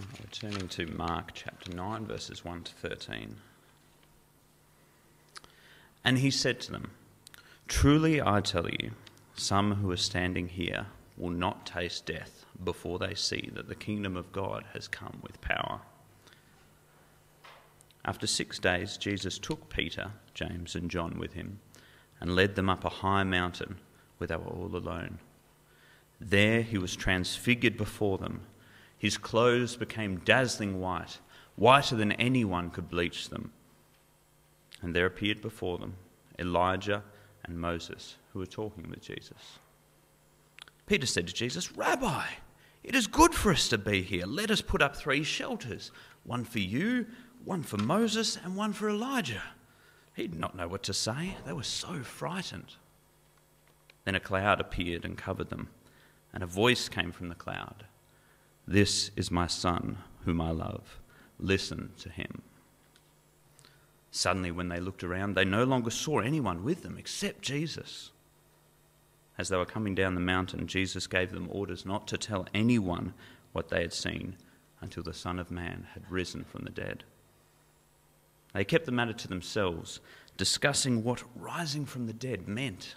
We're turning to Mark chapter 9, verses 1 to 13. And he said to them, Truly I tell you, some who are standing here will not taste death before they see that the kingdom of God has come with power. After six days, Jesus took Peter, James, and John with him and led them up a high mountain where they were all alone. There he was transfigured before them. His clothes became dazzling white, whiter than anyone could bleach them. And there appeared before them Elijah and Moses, who were talking with Jesus. Peter said to Jesus, Rabbi, it is good for us to be here. Let us put up three shelters one for you, one for Moses, and one for Elijah. He did not know what to say. They were so frightened. Then a cloud appeared and covered them, and a voice came from the cloud This is my son, whom I love. Listen to him. Suddenly, when they looked around, they no longer saw anyone with them except Jesus. As they were coming down the mountain, Jesus gave them orders not to tell anyone what they had seen until the Son of Man had risen from the dead. They kept the matter to themselves, discussing what rising from the dead meant.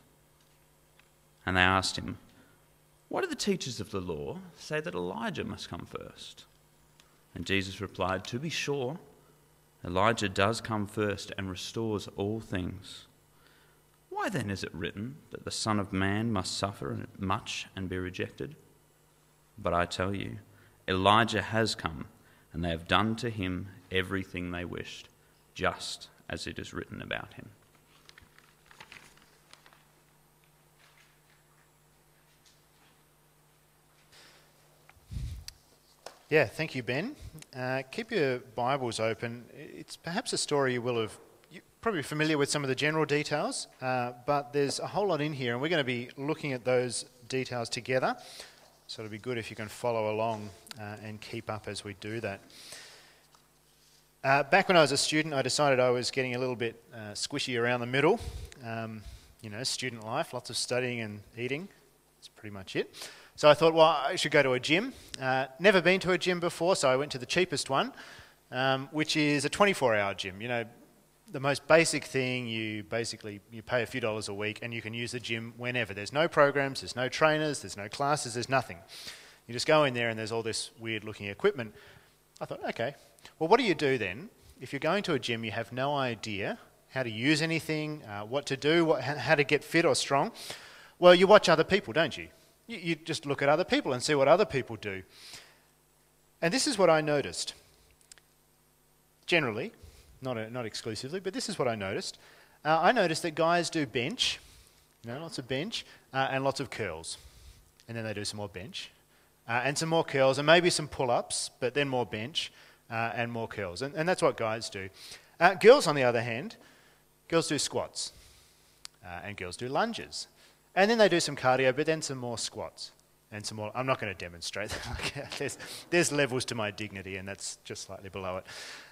And they asked him, Why do the teachers of the law say that Elijah must come first? And Jesus replied, To be sure, Elijah does come first and restores all things. Why then is it written that the Son of Man must suffer much and be rejected? But I tell you, Elijah has come, and they have done to him everything they wished, just as it is written about him. Yeah, thank you, Ben. Uh, keep your Bibles open. It's perhaps a story you will have, you're probably familiar with some of the general details, uh, but there's a whole lot in here, and we're going to be looking at those details together. So it'll be good if you can follow along uh, and keep up as we do that. Uh, back when I was a student, I decided I was getting a little bit uh, squishy around the middle. Um, you know, student life, lots of studying and eating. That's pretty much it. So I thought, well, I should go to a gym. Uh, never been to a gym before, so I went to the cheapest one, um, which is a 24-hour gym. You know, the most basic thing, you basically you pay a few dollars a week and you can use the gym whenever. There's no programs, there's no trainers, there's no classes, there's nothing. You just go in there and there's all this weird-looking equipment. I thought, okay, well, what do you do then? If you're going to a gym, you have no idea how to use anything, uh, what to do, what, how to get fit or strong. Well, you watch other people, don't you? You, you just look at other people and see what other people do. And this is what I noticed. Generally, not, a, not exclusively, but this is what I noticed. Uh, I noticed that guys do bench, you know, lots of bench, uh, and lots of curls. And then they do some more bench, uh, and some more curls, and maybe some pull ups, but then more bench, uh, and more curls. And, and, that's what guys do. Uh, girls, on the other hand, girls do squats, uh, and girls do lunges. And then they do some cardio, but then some more squats and some more. I'm not going to demonstrate that. there's, there's, levels to my dignity, and that's just slightly below it.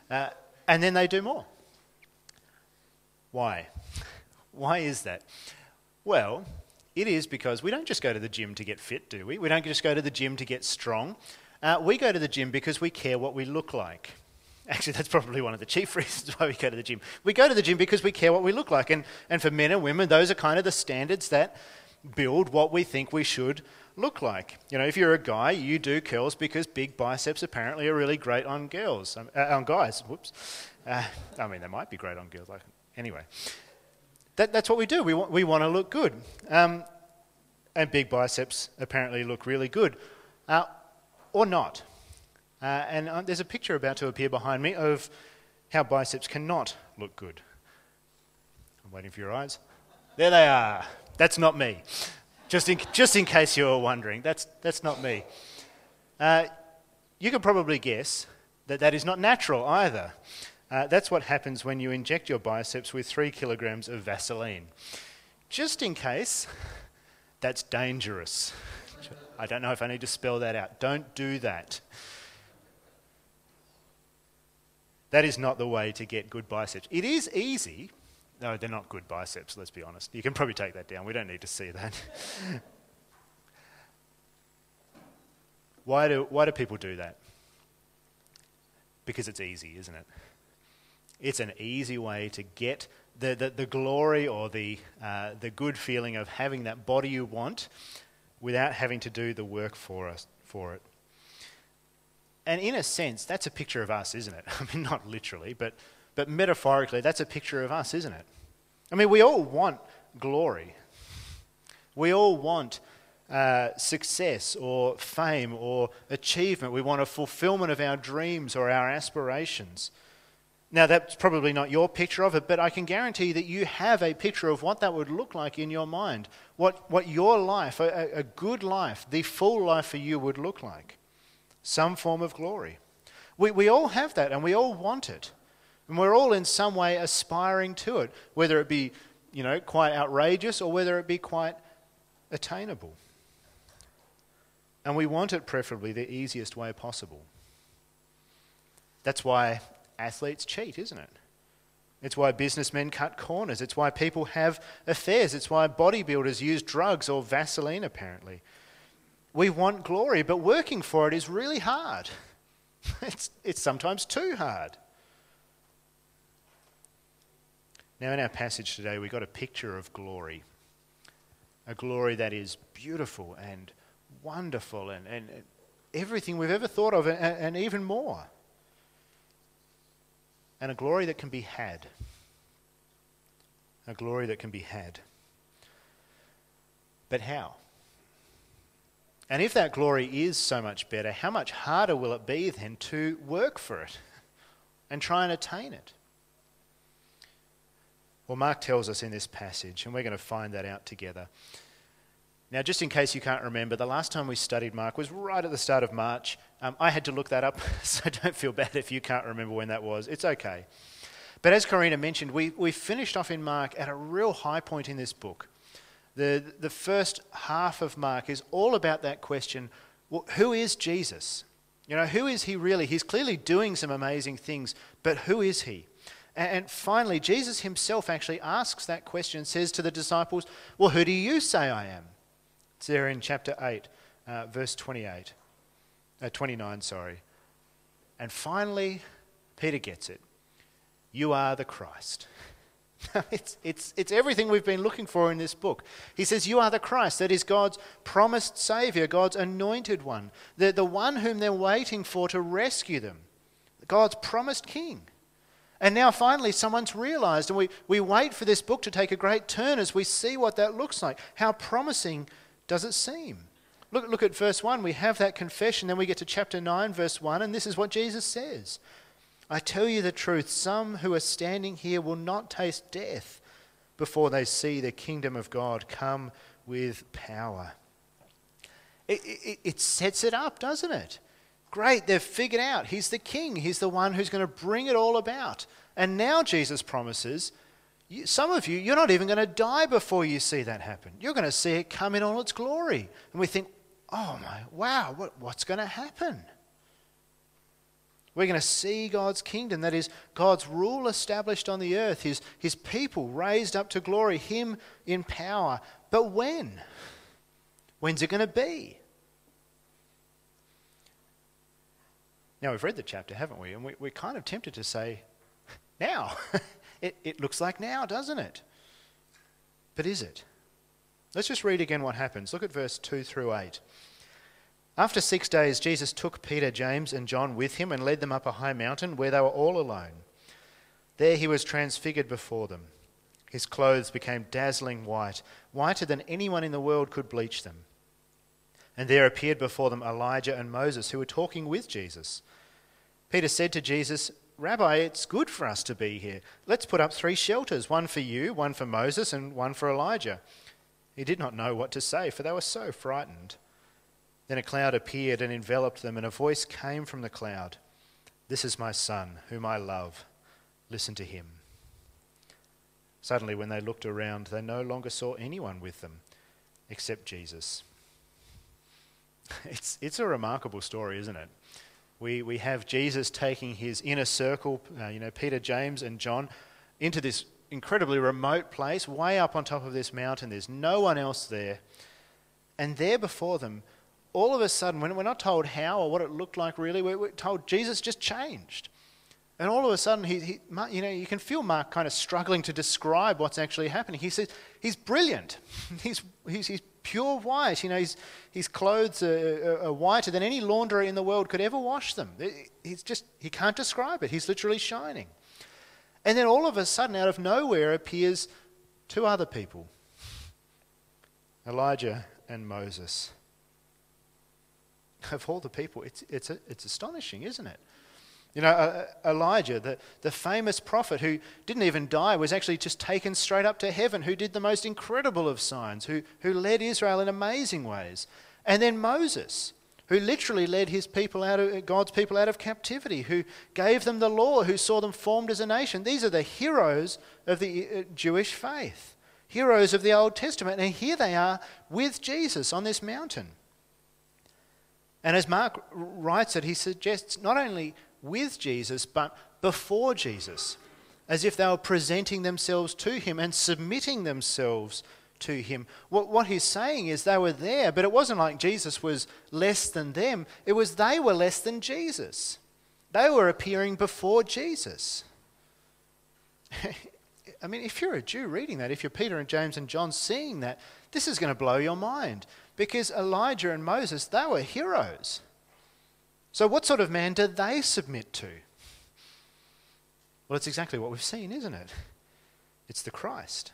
Uh, and then they do more. Why? Why is that? Well, it is because we don't just go to the gym to get fit, do we? We don't just go to the gym to get strong. Uh, we go to the gym because we care what we look like. Actually, that's probably one of the chief reasons why we go to the gym. We go to the gym because we care what we look like. And, and for men and women, those are kind of the standards that build what we think we should look like. You know, if you're a guy, you do curls because big biceps apparently are really great on girls, um, uh, on guys. Whoops. Uh, I mean, they might be great on girls. Like, anyway, that, that's what we do. We want, we want to look good. Um, and big biceps apparently look really good. Uh, or not. Uh, and uh, there's a picture about to appear behind me of how biceps cannot look good. I'm waiting for your eyes. There they are. That's not me. Just in, just in case you were wondering, that's, that's not me. Uh, you can probably guess that that is not natural either. Uh, that's what happens when you inject your biceps with three kilograms of Vaseline. Just in case, that's dangerous. I don't know if I need to spell that out. Don't do that. That is not the way to get good biceps. It is easy. No, they're not good biceps, let's be honest. You can probably take that down. We don't need to see that. why, do, why do people do that? Because it's easy, isn't it? It's an easy way to get the, the, the glory or the, uh, the good feeling of having that body you want without having to do the work for, us, for it. And in a sense, that's a picture of us, isn't it? I mean, not literally, but, but metaphorically, that's a picture of us, isn't it? I mean, we all want glory. We all want uh, success or fame or achievement. We want a fulfillment of our dreams or our aspirations. Now, that's probably not your picture of it, but I can guarantee that you have a picture of what that would look like in your mind. What, what your life, a, a good life, the full life for you would look like. Some form of glory. We, we all have that and we all want it. And we're all in some way aspiring to it, whether it be, you know, quite outrageous or whether it be quite attainable. And we want it preferably the easiest way possible. That's why athletes cheat, isn't it? It's why businessmen cut corners. It's why people have affairs. It's why bodybuilders use drugs or Vaseline, apparently. We want glory, but working for it is really hard. It's, it's sometimes too hard. Now, in our passage today, we got a picture of glory. A glory that is beautiful and wonderful and, and everything we've ever thought of, and, and even more and a glory that can be had. A glory that can be had. But how? And if that glory is so much better, how much harder will it be then to work for it and try and attain it? Well, Mark tells us in this passage, and we're going to find that out together. Now, just in case you can't remember, the last time we studied Mark was right at the start of March. Um, I had to look that up, so don't feel bad if you can't remember when that was. It's okay. But as Karina mentioned, we, we finished off in Mark at a real high point in this book. The, the first half of Mark is all about that question well, who is Jesus? You know, who is he really? He's clearly doing some amazing things, but who is he? And finally, Jesus himself actually asks that question and says to the disciples, Well, who do you say I am? It's there in chapter 8, uh, verse 28, uh, 29, sorry. And finally, Peter gets it. You are the Christ. it's, it's, it's everything we've been looking for in this book. He says, You are the Christ. That is God's promised Savior, God's anointed one, the, the one whom they're waiting for to rescue them, God's promised King. And now finally, someone's realized, and we, we wait for this book to take a great turn as we see what that looks like. How promising does it seem? Look, look at verse 1. We have that confession. Then we get to chapter 9, verse 1, and this is what Jesus says I tell you the truth, some who are standing here will not taste death before they see the kingdom of God come with power. It, it, it sets it up, doesn't it? Great, they've figured out he's the king, he's the one who's going to bring it all about. And now Jesus promises some of you, you're not even going to die before you see that happen. You're going to see it come in all its glory. And we think, oh my, wow, what, what's going to happen? We're going to see God's kingdom, that is, God's rule established on the earth, his, his people raised up to glory, Him in power. But when? When's it going to be? Now, we've read the chapter, haven't we? And we, we're kind of tempted to say, now. It, it looks like now, doesn't it? But is it? Let's just read again what happens. Look at verse 2 through 8. After six days, Jesus took Peter, James, and John with him and led them up a high mountain where they were all alone. There he was transfigured before them. His clothes became dazzling white, whiter than anyone in the world could bleach them. And there appeared before them Elijah and Moses, who were talking with Jesus. Peter said to Jesus, Rabbi, it's good for us to be here. Let's put up three shelters one for you, one for Moses, and one for Elijah. He did not know what to say, for they were so frightened. Then a cloud appeared and enveloped them, and a voice came from the cloud This is my son, whom I love. Listen to him. Suddenly, when they looked around, they no longer saw anyone with them except Jesus. It's, it's a remarkable story, isn't it? we, we have Jesus taking his inner circle, uh, you know, Peter, James, and John, into this incredibly remote place, way up on top of this mountain. There's no one else there. And there before them, all of a sudden, when we're not told how or what it looked like really, we're, told Jesus just changed. And all of a sudden, he, he, you know, you can feel Mark kind of struggling to describe what's actually happening. He says he's brilliant. he's, he's, he's pure white. You know, his, his clothes are, are, whiter than any launderer in the world could ever wash them. He's just, he can't describe it. He's literally shining. And then all of a sudden, out of nowhere, appears two other people Elijah and Moses. Of all the people, it's, it's, it's astonishing, isn't it? You know, uh, uh, Elijah, the, the famous prophet who didn't even die, was actually just taken straight up to heaven, who did the most incredible of signs, who, who led Israel in amazing ways. And then Moses, who literally led his people out of God's people out of captivity, who gave them the law, who saw them formed as a nation. These are the heroes of the uh, Jewish faith, heroes of the Old Testament. And here they are with Jesus on this mountain. And as Mark writes it, he suggests not only with Jesus, but before Jesus, as if they were presenting themselves to him and submitting themselves to him. What, what he's saying is they were there, but it wasn't like Jesus was less than them, it was they were less than Jesus. They were appearing before Jesus. I mean, if you're a Jew reading that, if you're Peter and James and John seeing that, this is going to blow your mind. Because Elijah and Moses, they were heroes. So, what sort of man did they submit to? Well, it's exactly what we've seen, isn't it? It's the Christ,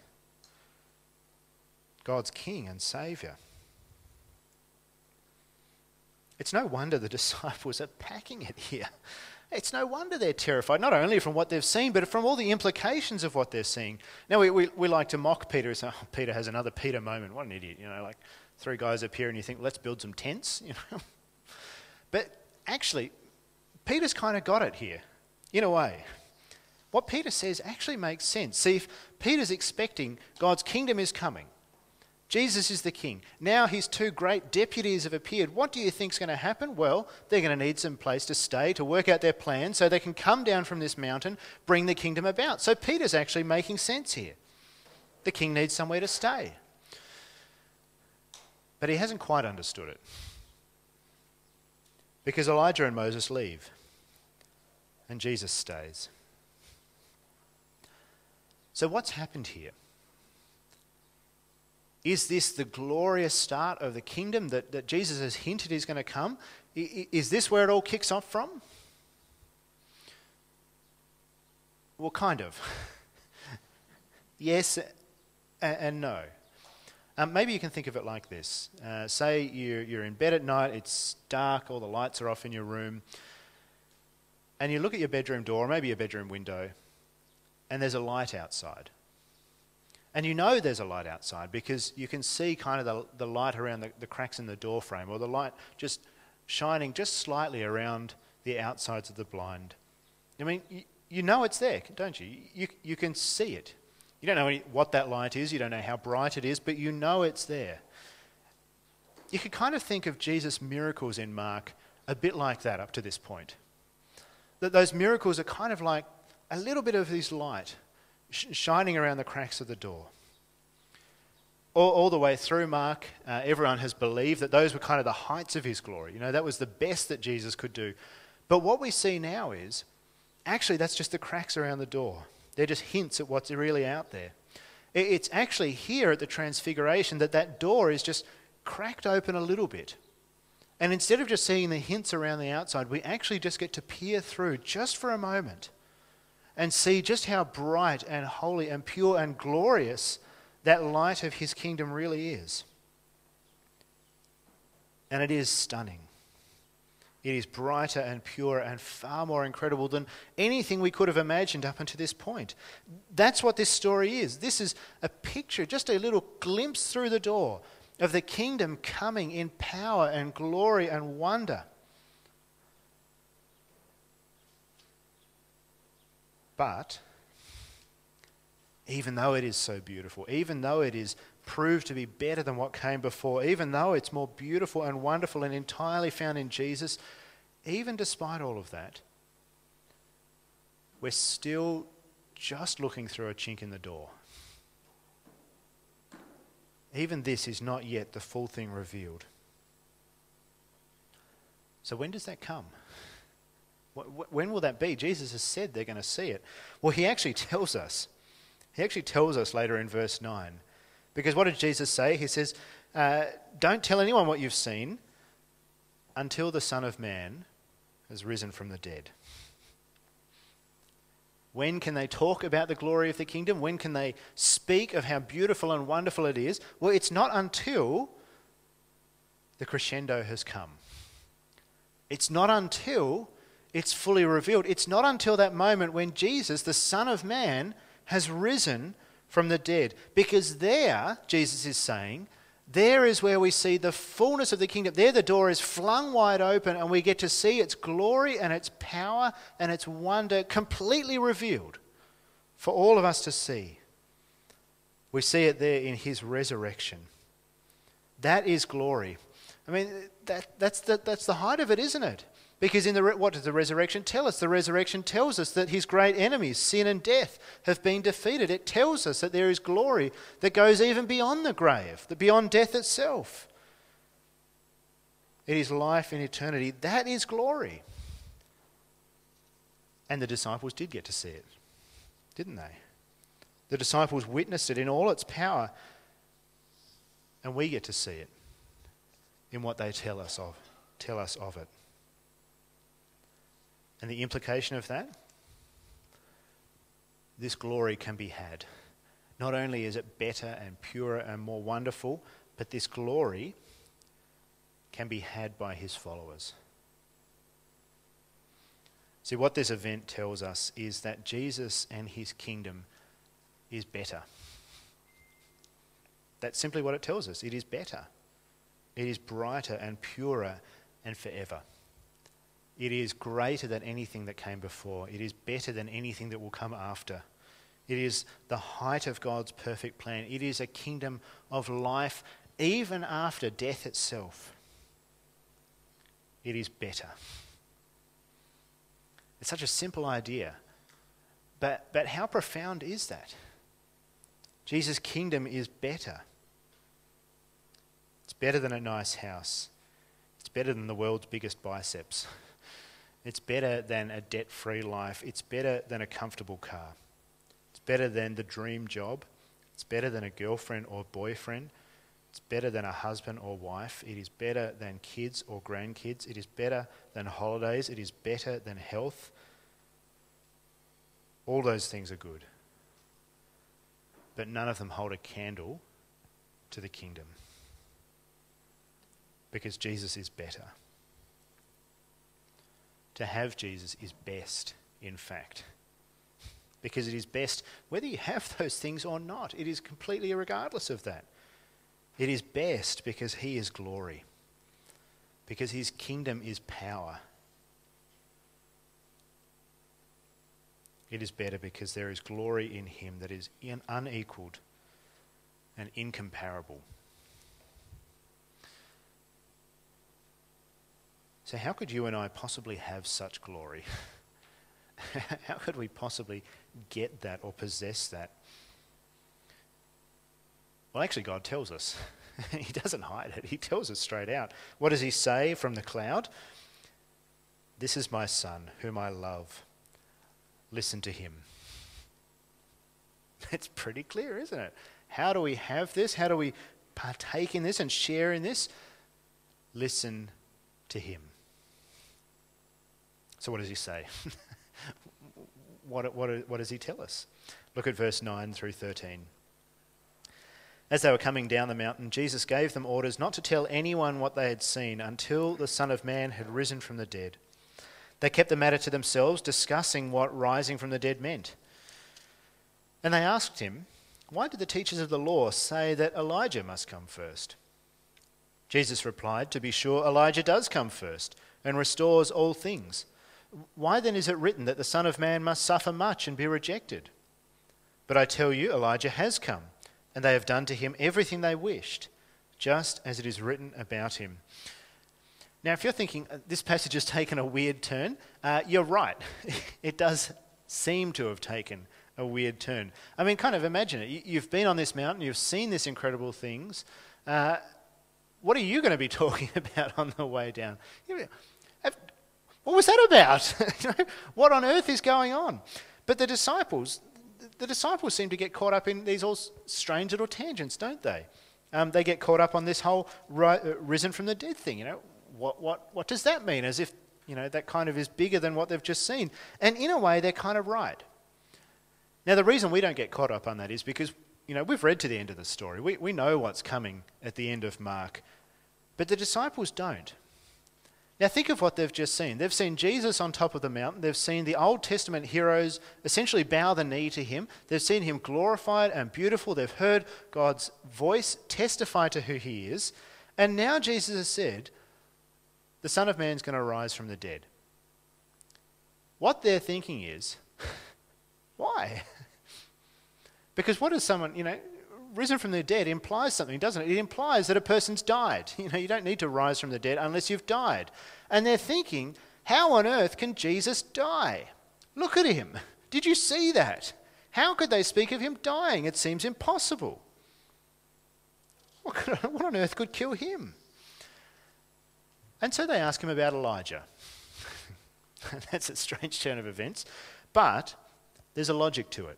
God's King and Saviour. It's no wonder the disciples are packing it here. It's no wonder they're terrified, not only from what they've seen, but from all the implications of what they're seeing. Now, we, we, we like to mock Peter say, oh, Peter has another Peter moment. What an idiot. You know, like three guys appear and you think, let's build some tents. You know? but actually, Peter's kind of got it here, in a way. What Peter says actually makes sense. See, if Peter's expecting God's kingdom is coming, Jesus is the king. Now his two great deputies have appeared. What do you think is going to happen? Well, they're going to need some place to stay to work out their plan so they can come down from this mountain, bring the kingdom about. So Peter's actually making sense here. The king needs somewhere to stay. But he hasn't quite understood it. Because Elijah and Moses leave, and Jesus stays. So, what's happened here? Is this the glorious start of the kingdom that, that Jesus has hinted is going to come? Is this where it all kicks off from? Well, kind of. yes and no. Um, maybe you can think of it like this. Uh, say you're, you're in bed at night, it's dark, all the lights are off in your room, and you look at your bedroom door, maybe your bedroom window, and there's a light outside. And you know there's a light outside because you can see kind of the, the light around the, the cracks in the door frame or the light just shining just slightly around the outsides of the blind. I mean, you, you know it's there, don't you? you? You can see it. You don't know any, what that light is, you don't know how bright it is, but you know it's there. You could kind of think of Jesus' miracles in Mark a bit like that up to this point. That those miracles are kind of like a little bit of this light sh- shining around the cracks of the door. All, all the way through Mark, uh, everyone has believed that those were kind of the heights of his glory. You know, that was the best that Jesus could do. But what we see now is actually that's just the cracks around the door. They're just hints at what's really out there. It's actually here at the Transfiguration that that door is just cracked open a little bit. And instead of just seeing the hints around the outside, we actually just get to peer through just for a moment and see just how bright and holy and pure and glorious that light of his kingdom really is. And it is stunning. It is brighter and purer and far more incredible than anything we could have imagined up until this point. That's what this story is. This is a picture, just a little glimpse through the door of the kingdom coming in power and glory and wonder. But even though it is so beautiful, even though it is proved to be better than what came before, even though it's more beautiful and wonderful and entirely found in Jesus, even despite all of that, we're still just looking through a chink in the door. Even this is not yet the full thing revealed. So when does that come? When will that be? Jesus has said they're going to see it. Well, he actually tells us. He actually tells us later in verse 9. Because what did Jesus say? He says, uh, Don't tell anyone what you've seen until the Son of Man has risen from the dead. When can they talk about the glory of the kingdom? When can they speak of how beautiful and wonderful it is? Well, it's not until the crescendo has come. It's not until it's fully revealed. It's not until that moment when Jesus, the Son of Man, has risen from the dead. Because there, Jesus is saying, there is where we see the fullness of the kingdom. There, the door is flung wide open, and we get to see its glory and its power and its wonder completely revealed for all of us to see. We see it there in his resurrection. That is glory. I mean, that, that's, the, that's the height of it, isn't it? Because in the what does the resurrection tell us? The resurrection tells us that his great enemies, sin and death, have been defeated. It tells us that there is glory that goes even beyond the grave, that beyond death itself. It is life in eternity. That is glory. And the disciples did get to see it, didn't they? The disciples witnessed it in all its power, and we get to see it in what they tell us of, tell us of it. And the implication of that? This glory can be had. Not only is it better and purer and more wonderful, but this glory can be had by his followers. See, what this event tells us is that Jesus and his kingdom is better. That's simply what it tells us. It is better. It is brighter and purer and forever. It is greater than anything that came before. It is better than anything that will come after. It is the height of God's perfect plan. It is a kingdom of life even after death itself. It is better. It's such a simple idea. But, but how profound is that? Jesus' kingdom is better. It's better than a nice house. It's better than the world's biggest biceps. It's better than a debt free life. It's better than a comfortable car. It's better than the dream job. It's better than a girlfriend or boyfriend. It's better than a husband or wife. It is better than kids or grandkids. It is better than holidays. It is better than health. All those things are good. But none of them hold a candle to the kingdom. Because Jesus is better to have Jesus is best, in fact. Because it is best whether you have those things or not. It is completely regardless of that. It is best because he is glory, because his kingdom is power. It is better because there is glory in him that is unequaled and incomparable. So, how could you and I possibly have such glory? how could we possibly get that or possess that? Well, actually, God tells us. he doesn't hide it, He tells us straight out. What does He say from the cloud? This is my Son, whom I love. Listen to Him. It's pretty clear, isn't it? How do we have this? How do we partake in this and share in this? Listen to Him. So, what does he say? what, what, what does he tell us? Look at verse 9 through 13. As they were coming down the mountain, Jesus gave them orders not to tell anyone what they had seen until the Son of Man had risen from the dead. They kept the matter to themselves, discussing what rising from the dead meant. And they asked him, Why did the teachers of the law say that Elijah must come first? Jesus replied, To be sure, Elijah does come first and restores all things. Why then is it written that the Son of Man must suffer much and be rejected? But I tell you, Elijah has come, and they have done to him everything they wished, just as it is written about him. Now, if you're thinking uh, this passage has taken a weird turn, uh, you're right. it does seem to have taken a weird turn. I mean, kind of imagine it. You've been on this mountain, you've seen these incredible things. Uh, what are you going to be talking about on the way down? What was that about? what on earth is going on? But the disciples, the disciples seem to get caught up in these all strange little tangents, don't they? Um, they get caught up on this whole ri- uh, risen from the dead thing. You know, what, what, what does that mean? As if, you know, that kind of is bigger than what they've just seen. And in a way, they're kind of right. Now, the reason we don't get caught up on that is because, you know, we've read to the end of the story. We, we know what's coming at the end of Mark. But the disciples don't. Now, think of what they've just seen. They've seen Jesus on top of the mountain. They've seen the Old Testament heroes essentially bow the knee to him. They've seen him glorified and beautiful. They've heard God's voice testify to who he is. And now Jesus has said, the Son of Man is going to rise from the dead. What they're thinking is, why? because what does someone, you know, risen from the dead implies something, doesn't it? It implies that a person's died. You know, you don't need to rise from the dead unless you've died. And they're thinking, how on earth can Jesus die? Look at him. Did you see that? How could they speak of him dying? It seems impossible. What, could, what on earth could kill him? And so they ask him about Elijah. That's a strange turn of events, but there's a logic to it.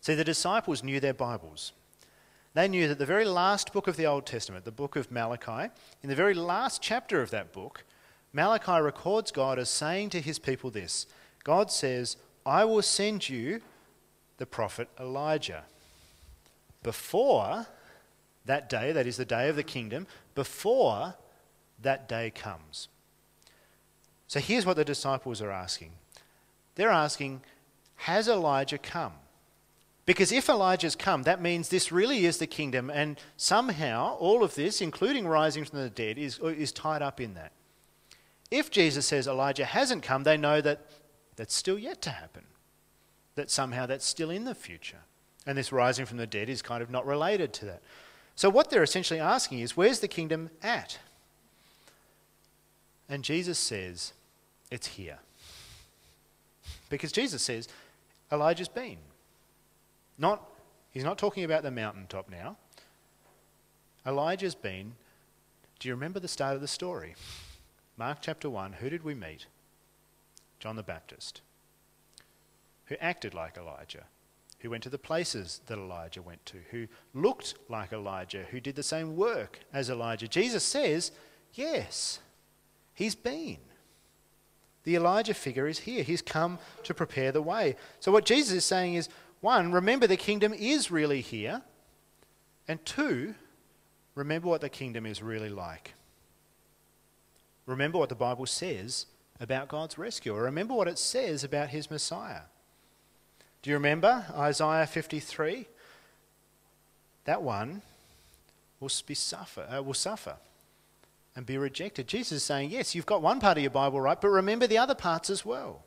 See, the disciples knew their Bibles. They knew that the very last book of the Old Testament, the book of Malachi, in the very last chapter of that book, Malachi records God as saying to his people this God says, I will send you the prophet Elijah. Before that day, that is the day of the kingdom, before that day comes. So here's what the disciples are asking they're asking, Has Elijah come? Because if Elijah's come, that means this really is the kingdom, and somehow all of this, including rising from the dead, is, is tied up in that. If Jesus says Elijah hasn't come, they know that that's still yet to happen, that somehow that's still in the future. And this rising from the dead is kind of not related to that. So, what they're essentially asking is, where's the kingdom at? And Jesus says, it's here. Because Jesus says, Elijah's been. Not, he's not talking about the mountaintop now. Elijah's been. Do you remember the start of the story? Mark chapter 1, who did we meet? John the Baptist, who acted like Elijah, who went to the places that Elijah went to, who looked like Elijah, who did the same work as Elijah. Jesus says, yes, he's been. The Elijah figure is here. He's come to prepare the way. So, what Jesus is saying is one, remember the kingdom is really here. And two, remember what the kingdom is really like. Remember what the Bible says about God's rescue. Remember what it says about his Messiah. Do you remember Isaiah 53? That one will, be suffer, uh, will suffer and be rejected. Jesus is saying, yes, you've got one part of your Bible right, but remember the other parts as well.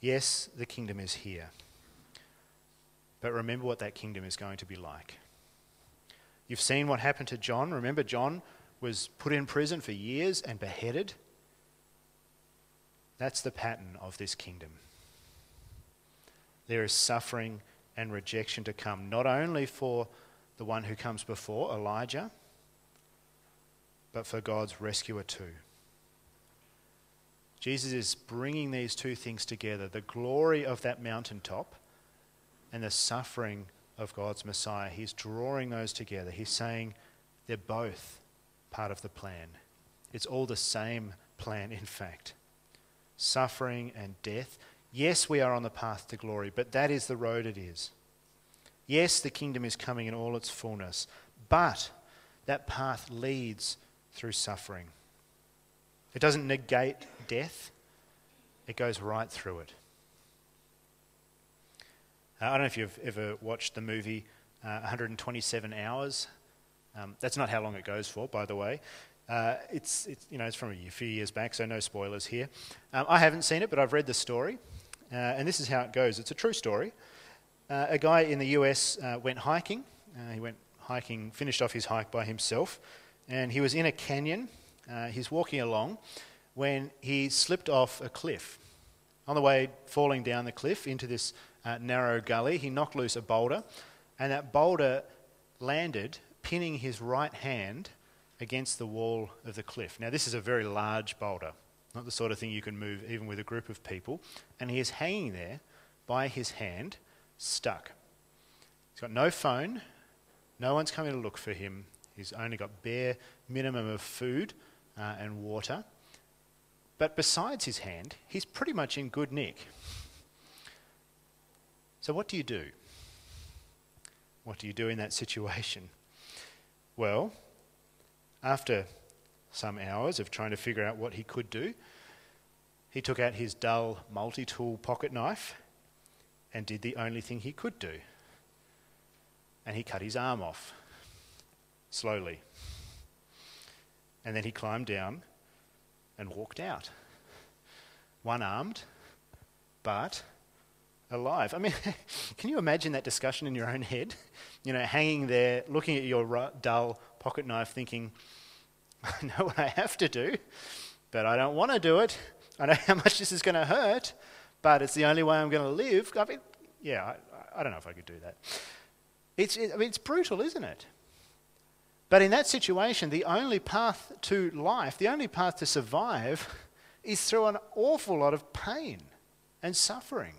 Yes, the kingdom is here. But remember what that kingdom is going to be like. You've seen what happened to John. Remember, John was put in prison for years and beheaded. That's the pattern of this kingdom. There is suffering and rejection to come, not only for the one who comes before, Elijah, but for God's rescuer too. Jesus is bringing these two things together the glory of that mountaintop and the suffering of God's Messiah. He's drawing those together. He's saying they're both part of the plan. It's all the same plan, in fact. Suffering and death. Yes, we are on the path to glory, but that is the road it is. Yes, the kingdom is coming in all its fullness, but that path leads through suffering. It doesn't negate death, it goes right through it. Uh, I don't know if you've ever watched the movie uh, 127 Hours. Um, that's not how long it goes for, by the way. Uh, it's, it's, you know, it's from a few years back, so no spoilers here. Um, I haven't seen it, but I've read the story, uh, and this is how it goes. It's a true story. Uh, a guy in the US went hiking. he went hiking, finished off his hike by himself, and he was in a canyon. He's walking along, when he slipped off a cliff. On the way falling down the cliff into this uh, narrow gully, he knocked loose a boulder, and that boulder landed, pinning his right hand against the wall of the cliff. Now, this is a very large boulder, not the sort of thing you can move even with a group of people. And he is hanging there by his hand, stuck. He's got no phone, no one's coming to look for him. He's only got bare minimum of food uh, and water. But besides his hand, he's pretty much in good nick. So, what do you do? What do you do in that situation? Well, after some hours of trying to figure out what he could do, he took out his dull multi tool pocket knife and did the only thing he could do. And he cut his arm off slowly. And then he climbed down and walked out. One armed, but alive. I mean, can you imagine that discussion in your own head? You know, hanging there, looking at your dull pocket knife, thinking, I know what I have to do, but I don't want to do it. I know how much this is going to hurt, but it's the only way I'm going to live. I mean, yeah, I, I don't know if I could do that. It's, it, I mean, it's brutal, isn't it? But in that situation, the only path to life, the only path to survive, is through an awful lot of pain and suffering.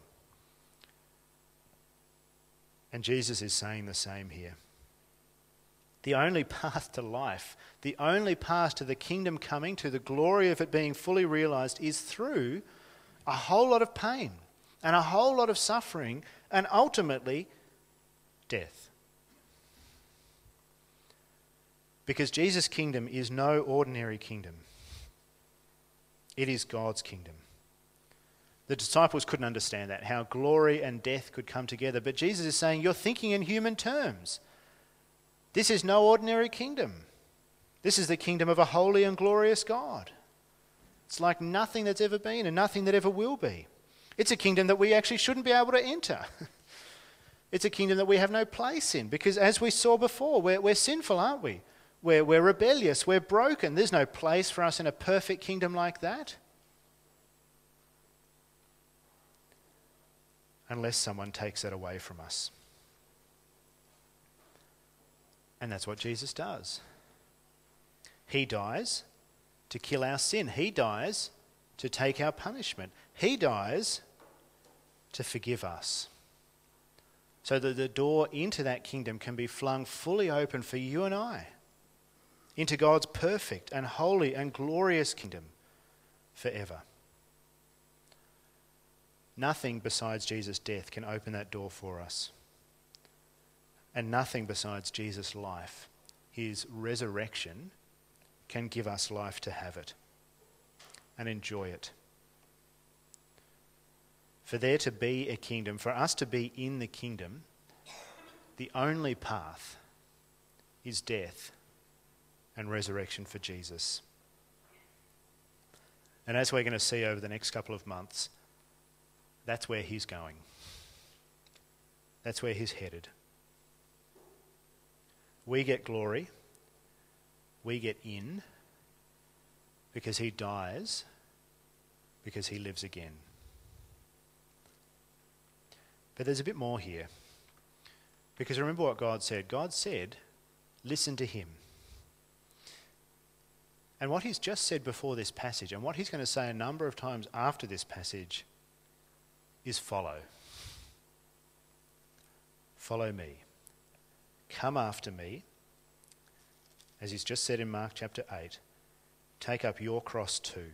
And Jesus is saying the same here. The only path to life, the only path to the kingdom coming, to the glory of it being fully realized, is through a whole lot of pain and a whole lot of suffering and ultimately death. Because Jesus' kingdom is no ordinary kingdom, it is God's kingdom. The disciples couldn't understand that, how glory and death could come together. But Jesus is saying, You're thinking in human terms. This is no ordinary kingdom. This is the kingdom of a holy and glorious God. It's like nothing that's ever been and nothing that ever will be. It's a kingdom that we actually shouldn't be able to enter. It's a kingdom that we have no place in because, as we saw before, we're, we're sinful, aren't we? We're, we're rebellious, we're broken. There's no place for us in a perfect kingdom like that. Unless someone takes it away from us. And that's what Jesus does. He dies to kill our sin, He dies to take our punishment, He dies to forgive us. So that the door into that kingdom can be flung fully open for you and I into God's perfect and holy and glorious kingdom forever. Nothing besides Jesus' death can open that door for us. And nothing besides Jesus' life, his resurrection, can give us life to have it and enjoy it. For there to be a kingdom, for us to be in the kingdom, the only path is death and resurrection for Jesus. And as we're going to see over the next couple of months, that's where he's going. That's where he's headed. We get glory, we get in because he dies, because he lives again. But there's a bit more here. Because remember what God said God said, listen to him. And what he's just said before this passage, and what he's going to say a number of times after this passage, is follow. Follow me. Come after me. As he's just said in Mark chapter 8, take up your cross too.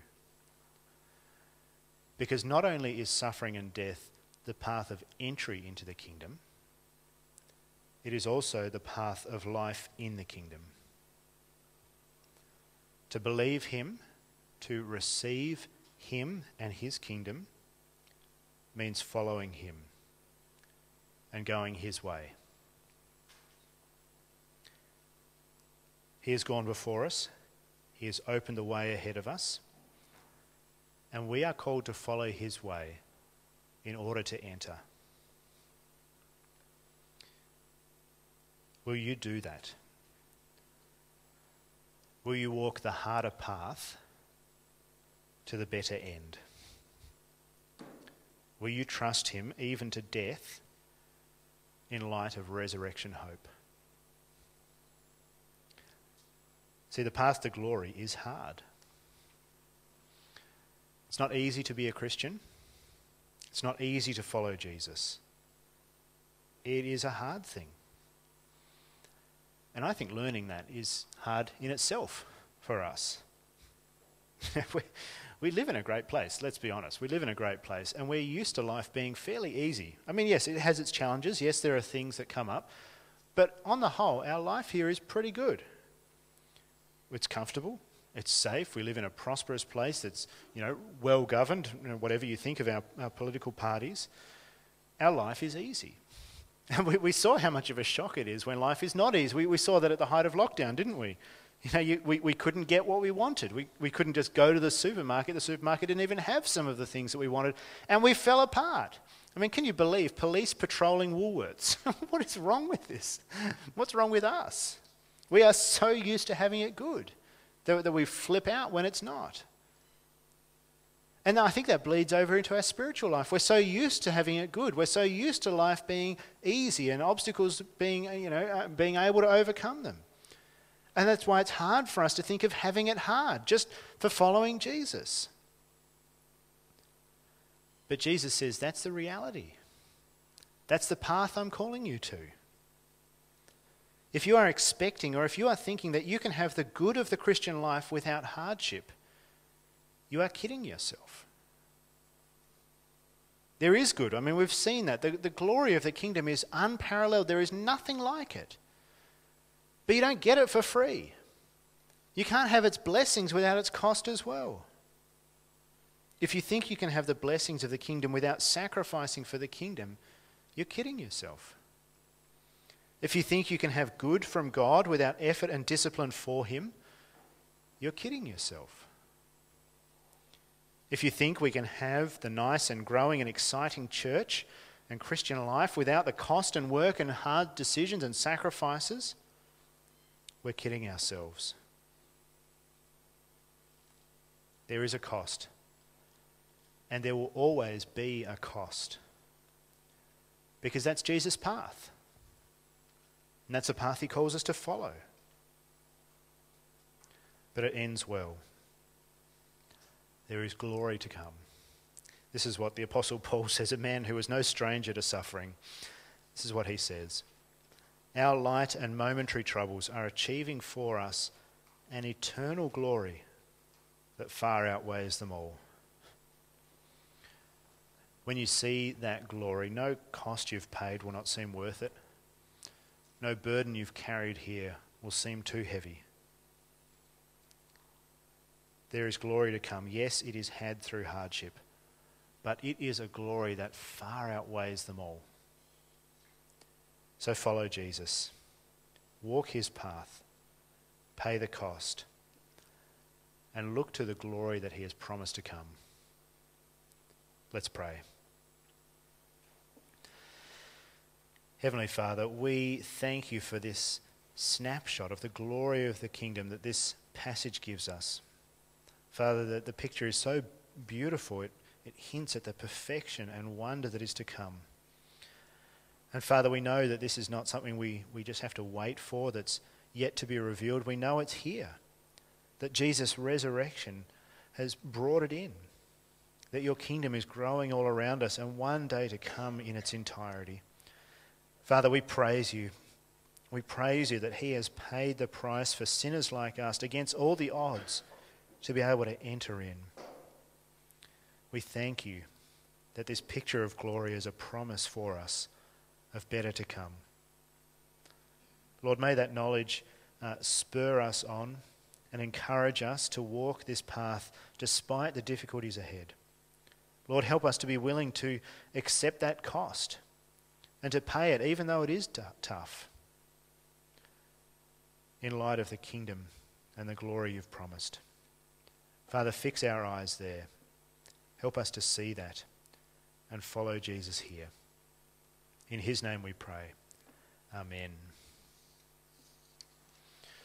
Because not only is suffering and death the path of entry into the kingdom, it is also the path of life in the kingdom. To believe Him, to receive Him and His kingdom, means following Him and going His way. He has gone before us, He has opened the way ahead of us, and we are called to follow His way in order to enter. Will you do that? Will you walk the harder path to the better end? Will you trust Him even to death in light of resurrection hope? See, the path to glory is hard. It's not easy to be a Christian. It's not easy to follow Jesus. It is a hard thing. And I think learning that is hard in itself for us. we, we live in a great place, let's be honest. We live in a great place, and we're used to life being fairly easy. I mean, yes, it has its challenges. Yes, there are things that come up. But on the whole, our life here is pretty good. It's comfortable. It's safe. We live in a prosperous place that's, you know, well governed, you know, whatever you think of our, our political parties. Our life is easy. And we, we saw how much of a shock it is when life is not easy. We, we saw that at the height of lockdown, didn't we? You know, you, we, we couldn't get what we wanted. We, we couldn't just go to the supermarket. The supermarket didn't even have some of the things that we wanted. And we fell apart. I mean, can you believe police patrolling Woolworths? what is wrong with this? What's wrong with us? We are so used to having it good that, that we flip out when it's not. And I think that bleeds over into our spiritual life. We're so used to having it good. We're so used to life being easy and obstacles being, you know, uh, being able to overcome them. And that's why it's hard for us to think of having it hard just for following Jesus. But Jesus says that's the reality. That's the path I'm calling you to. If you are expecting or if you are thinking that you can have the good of the Christian life without hardship, you are kidding yourself. There is good. I mean, we've seen that. The, the glory of the kingdom is unparalleled. There is nothing like it. But you don't get it for free. You can't have its blessings without its cost as well. If you think you can have the blessings of the kingdom without sacrificing for the kingdom, you're kidding yourself. If you think you can have good from God without effort and discipline for Him, you're kidding yourself. If you think we can have the nice and growing and exciting church and Christian life without the cost and work and hard decisions and sacrifices, we're kidding ourselves. There is a cost, and there will always be a cost. Because that's Jesus' path. And that's the path he calls us to follow. But it ends well there is glory to come. This is what the Apostle Paul says, a man who was no stranger to suffering. This is what he says Our light and momentary troubles are achieving for us an eternal glory that far outweighs them all. When you see that glory, no cost you've paid will not seem worth it. No burden you've carried here will seem too heavy there is glory to come. Yes, it is had through hardship, but it is a glory that far outweighs them all. So follow Jesus, walk his path, pay the cost, and look to the glory that he has promised to come. Let's pray. Heavenly Father, we thank you for this snapshot of the glory of the kingdom that this passage gives us. Father, the, the picture is so beautiful. It, it hints at the perfection and wonder that is to come. And Father, we know that this is not something we, we just have to wait for that's yet to be revealed. We know it's here. That Jesus' resurrection has brought it in. That your kingdom is growing all around us and one day to come in its entirety. Father, we praise you. We praise you that He has paid the price for sinners like us against all the odds to be able to enter in. We thank you that this picture of glory is a promise for us of better to come. Lord, may that knowledge uh, spur us on and encourage us to walk this path despite the difficulties ahead. Lord, help us to be willing to accept that cost and to pay it, even though it is t- tough, in light of the kingdom and the glory you've promised. Father, fix our eyes there. Help us to see that and follow Jesus here. In his name we pray. Amen.